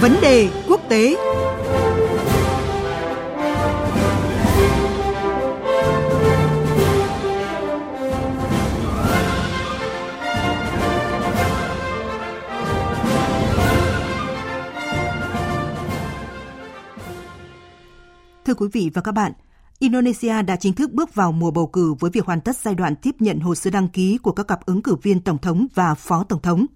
Vấn đề quốc tế Thưa quý vị và các bạn, Indonesia đã chính thức bước vào mùa bầu cử với việc hoàn tất giai đoạn tiếp nhận hồ sơ đăng ký của các cặp ứng cử viên tổng thống và phó tổng thống.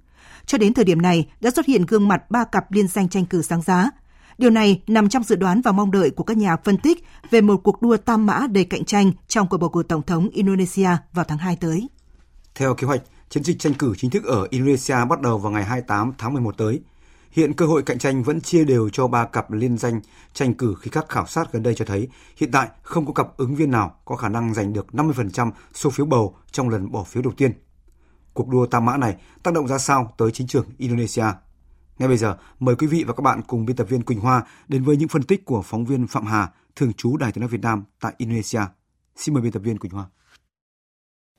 Cho đến thời điểm này, đã xuất hiện gương mặt ba cặp liên danh tranh cử sáng giá. Điều này nằm trong dự đoán và mong đợi của các nhà phân tích về một cuộc đua tam mã đầy cạnh tranh trong cuộc bầu cử tổng thống Indonesia vào tháng 2 tới. Theo kế hoạch, chiến dịch tranh cử chính thức ở Indonesia bắt đầu vào ngày 28 tháng 11 tới – Hiện cơ hội cạnh tranh vẫn chia đều cho ba cặp liên danh tranh cử khi các khảo sát gần đây cho thấy hiện tại không có cặp ứng viên nào có khả năng giành được 50% số phiếu bầu trong lần bỏ phiếu đầu tiên. Cuộc đua tam mã này tác động ra sao tới chính trường Indonesia? Ngay bây giờ, mời quý vị và các bạn cùng biên tập viên Quỳnh Hoa đến với những phân tích của phóng viên Phạm Hà, thường trú Đài tiếng nói Việt Nam tại Indonesia. Xin mời biên tập viên Quỳnh Hoa.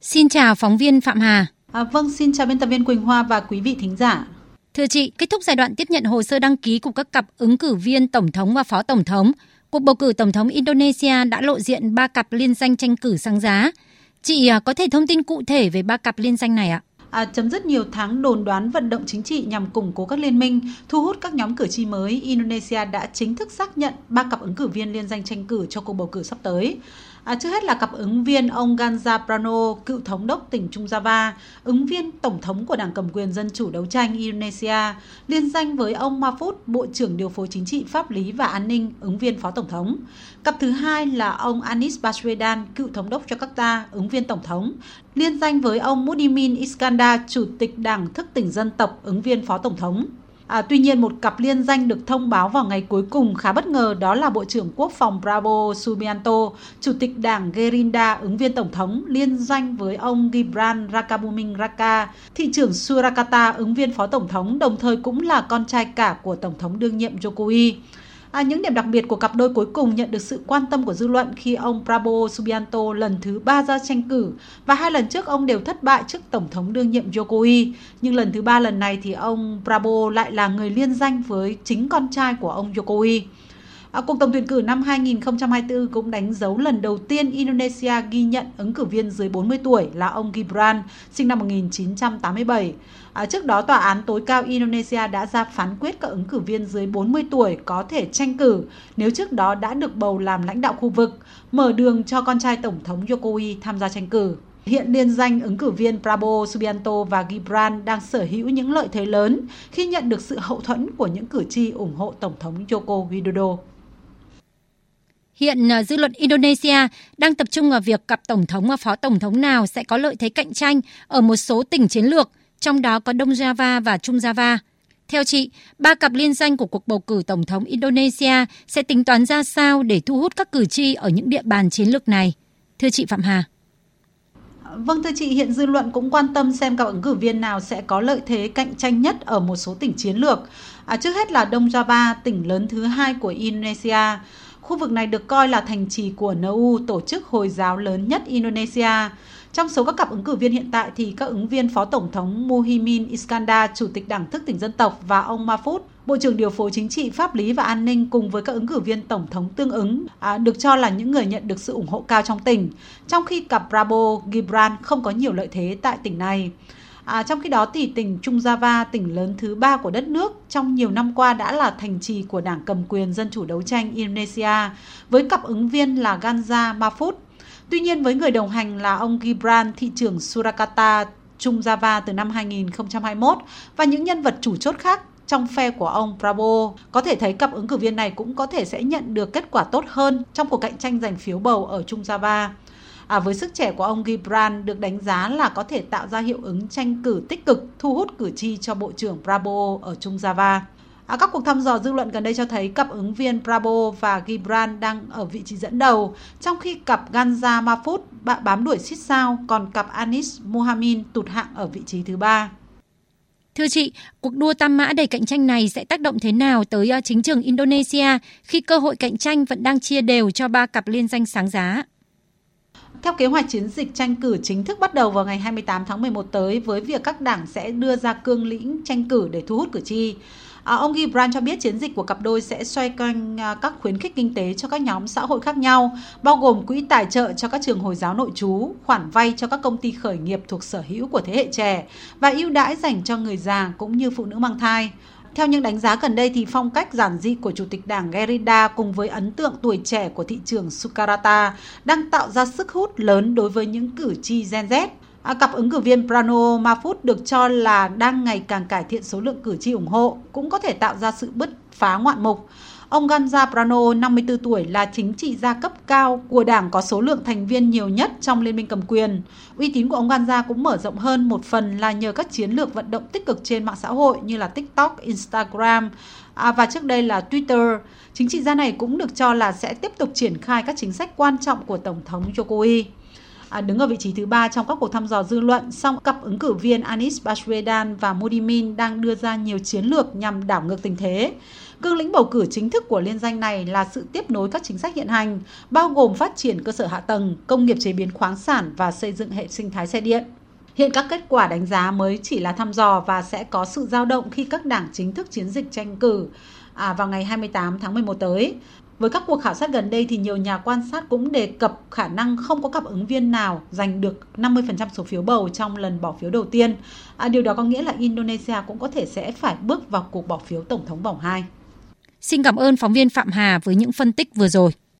Xin chào phóng viên Phạm Hà. À, vâng, xin chào biên tập viên Quỳnh Hoa và quý vị thính giả. Thưa chị, kết thúc giai đoạn tiếp nhận hồ sơ đăng ký của các cặp ứng cử viên tổng thống và phó tổng thống, cuộc bầu cử tổng thống Indonesia đã lộ diện ba cặp liên danh tranh cử sáng giá. Chị à, có thể thông tin cụ thể về ba cặp liên danh này ạ? À, chấm dứt nhiều tháng đồn đoán vận động chính trị nhằm củng cố các liên minh, thu hút các nhóm cử tri mới, Indonesia đã chính thức xác nhận ba cặp ứng cử viên liên danh tranh cử cho cuộc bầu cử sắp tới. À, trước hết là cặp ứng viên ông Ganja Prano, cựu thống đốc tỉnh Trung Java, ứng viên tổng thống của Đảng cầm quyền Dân chủ đấu tranh Indonesia, liên danh với ông Mahfud, Bộ trưởng điều phối chính trị, pháp lý và an ninh, ứng viên phó tổng thống. Cặp thứ hai là ông Anis Baswedan, cựu thống đốc Jakarta, ứng viên tổng thống, liên danh với ông Mudimin Iskandar, chủ tịch Đảng thức tỉnh dân tộc, ứng viên phó tổng thống. À, tuy nhiên một cặp liên danh được thông báo vào ngày cuối cùng khá bất ngờ đó là Bộ trưởng Quốc phòng Bravo Subianto, Chủ tịch Đảng Gerinda ứng viên Tổng thống liên danh với ông Gibran Rakabuming Raka, thị trưởng Surakata ứng viên Phó Tổng thống đồng thời cũng là con trai cả của Tổng thống đương nhiệm Jokowi. À, những điểm đặc biệt của cặp đôi cuối cùng nhận được sự quan tâm của dư luận khi ông Prabowo Subianto lần thứ ba ra tranh cử và hai lần trước ông đều thất bại trước Tổng thống đương nhiệm Jokowi. Nhưng lần thứ ba lần này thì ông Prabowo lại là người liên danh với chính con trai của ông Jokowi. À, cuộc tổng tuyển cử năm 2024 cũng đánh dấu lần đầu tiên Indonesia ghi nhận ứng cử viên dưới 40 tuổi là ông Gibran, sinh năm 1987. À, trước đó, Tòa án tối cao Indonesia đã ra phán quyết các ứng cử viên dưới 40 tuổi có thể tranh cử nếu trước đó đã được bầu làm lãnh đạo khu vực, mở đường cho con trai Tổng thống Jokowi tham gia tranh cử. Hiện liên danh ứng cử viên Prabowo Subianto và Gibran đang sở hữu những lợi thế lớn khi nhận được sự hậu thuẫn của những cử tri ủng hộ Tổng thống Joko Widodo. Hiện ờ, dư luận Indonesia đang tập trung vào việc cặp tổng thống và phó tổng thống nào sẽ có lợi thế cạnh tranh ở một số tỉnh chiến lược, trong đó có Đông Java và Trung Java. Theo chị, ba cặp liên danh của cuộc bầu cử tổng thống Indonesia sẽ tính toán ra sao để thu hút các cử tri ở những địa bàn chiến lược này? Thưa chị Phạm Hà. Vâng thưa chị, hiện dư luận cũng quan tâm xem cặp ứng cử viên nào sẽ có lợi thế cạnh tranh nhất ở một số tỉnh chiến lược. À, trước hết là Đông Java, tỉnh lớn thứ hai của Indonesia. Khu vực này được coi là thành trì của NU, tổ chức Hồi giáo lớn nhất Indonesia. Trong số các cặp ứng cử viên hiện tại thì các ứng viên Phó Tổng thống Muhyiddin Iskandar, Chủ tịch Đảng thức tỉnh dân tộc và ông Mahfud, Bộ trưởng Điều phối Chính trị, Pháp lý và An ninh cùng với các ứng cử viên Tổng thống tương ứng à, được cho là những người nhận được sự ủng hộ cao trong tỉnh, trong khi cặp Prabowo Gibran không có nhiều lợi thế tại tỉnh này. À, trong khi đó thì tỉnh Trung Java, tỉnh lớn thứ ba của đất nước, trong nhiều năm qua đã là thành trì của đảng cầm quyền Dân chủ đấu tranh Indonesia, với cặp ứng viên là Ganja Mahfud. Tuy nhiên với người đồng hành là ông Gibran, thị trưởng Surakarta, Trung Java từ năm 2021 và những nhân vật chủ chốt khác trong phe của ông Prabowo. Có thể thấy cặp ứng cử viên này cũng có thể sẽ nhận được kết quả tốt hơn trong cuộc cạnh tranh giành phiếu bầu ở Trung Java. À, với sức trẻ của ông Gibran được đánh giá là có thể tạo ra hiệu ứng tranh cử tích cực thu hút cử tri cho Bộ trưởng Prabowo ở Trung Java. À, các cuộc thăm dò dư luận gần đây cho thấy cặp ứng viên Prabowo và Gibran đang ở vị trí dẫn đầu, trong khi cặp Ganja Mahfud bám đuổi xít sao, còn cặp Anis Mohamin tụt hạng ở vị trí thứ ba. Thưa chị, cuộc đua tam mã đầy cạnh tranh này sẽ tác động thế nào tới ờ, chính trường Indonesia khi cơ hội cạnh tranh vẫn đang chia đều cho ba cặp liên danh sáng giá? Theo kế hoạch chiến dịch tranh cử chính thức bắt đầu vào ngày 28 tháng 11 tới với việc các đảng sẽ đưa ra cương lĩnh tranh cử để thu hút cử tri. À, ông Gibran cho biết chiến dịch của cặp đôi sẽ xoay quanh à, các khuyến khích kinh tế cho các nhóm xã hội khác nhau, bao gồm quỹ tài trợ cho các trường Hồi giáo nội trú, khoản vay cho các công ty khởi nghiệp thuộc sở hữu của thế hệ trẻ và ưu đãi dành cho người già cũng như phụ nữ mang thai. Theo những đánh giá gần đây thì phong cách giản dị của Chủ tịch Đảng Gerida cùng với ấn tượng tuổi trẻ của thị trường Sukarata đang tạo ra sức hút lớn đối với những cử tri Gen Z. À, cặp ứng cử viên Prano Mafut được cho là đang ngày càng cải thiện số lượng cử tri ủng hộ, cũng có thể tạo ra sự bứt phá ngoạn mục. Ông Ganja Prano, 54 tuổi, là chính trị gia cấp cao của đảng có số lượng thành viên nhiều nhất trong Liên minh cầm quyền. Uy tín của ông Ganja cũng mở rộng hơn một phần là nhờ các chiến lược vận động tích cực trên mạng xã hội như là TikTok, Instagram à, và trước đây là Twitter. Chính trị gia này cũng được cho là sẽ tiếp tục triển khai các chính sách quan trọng của Tổng thống Jokowi À, đứng ở vị trí thứ ba trong các cuộc thăm dò dư luận, song cặp ứng cử viên Anis Baswedan và Modi Min đang đưa ra nhiều chiến lược nhằm đảo ngược tình thế. Cương lĩnh bầu cử chính thức của liên danh này là sự tiếp nối các chính sách hiện hành, bao gồm phát triển cơ sở hạ tầng, công nghiệp chế biến khoáng sản và xây dựng hệ sinh thái xe điện. Hiện các kết quả đánh giá mới chỉ là thăm dò và sẽ có sự dao động khi các đảng chính thức chiến dịch tranh cử à, vào ngày 28 tháng 11 tới. Với các cuộc khảo sát gần đây thì nhiều nhà quan sát cũng đề cập khả năng không có cặp ứng viên nào giành được 50% số phiếu bầu trong lần bỏ phiếu đầu tiên. À, điều đó có nghĩa là Indonesia cũng có thể sẽ phải bước vào cuộc bỏ phiếu tổng thống vòng 2. Xin cảm ơn phóng viên Phạm Hà với những phân tích vừa rồi.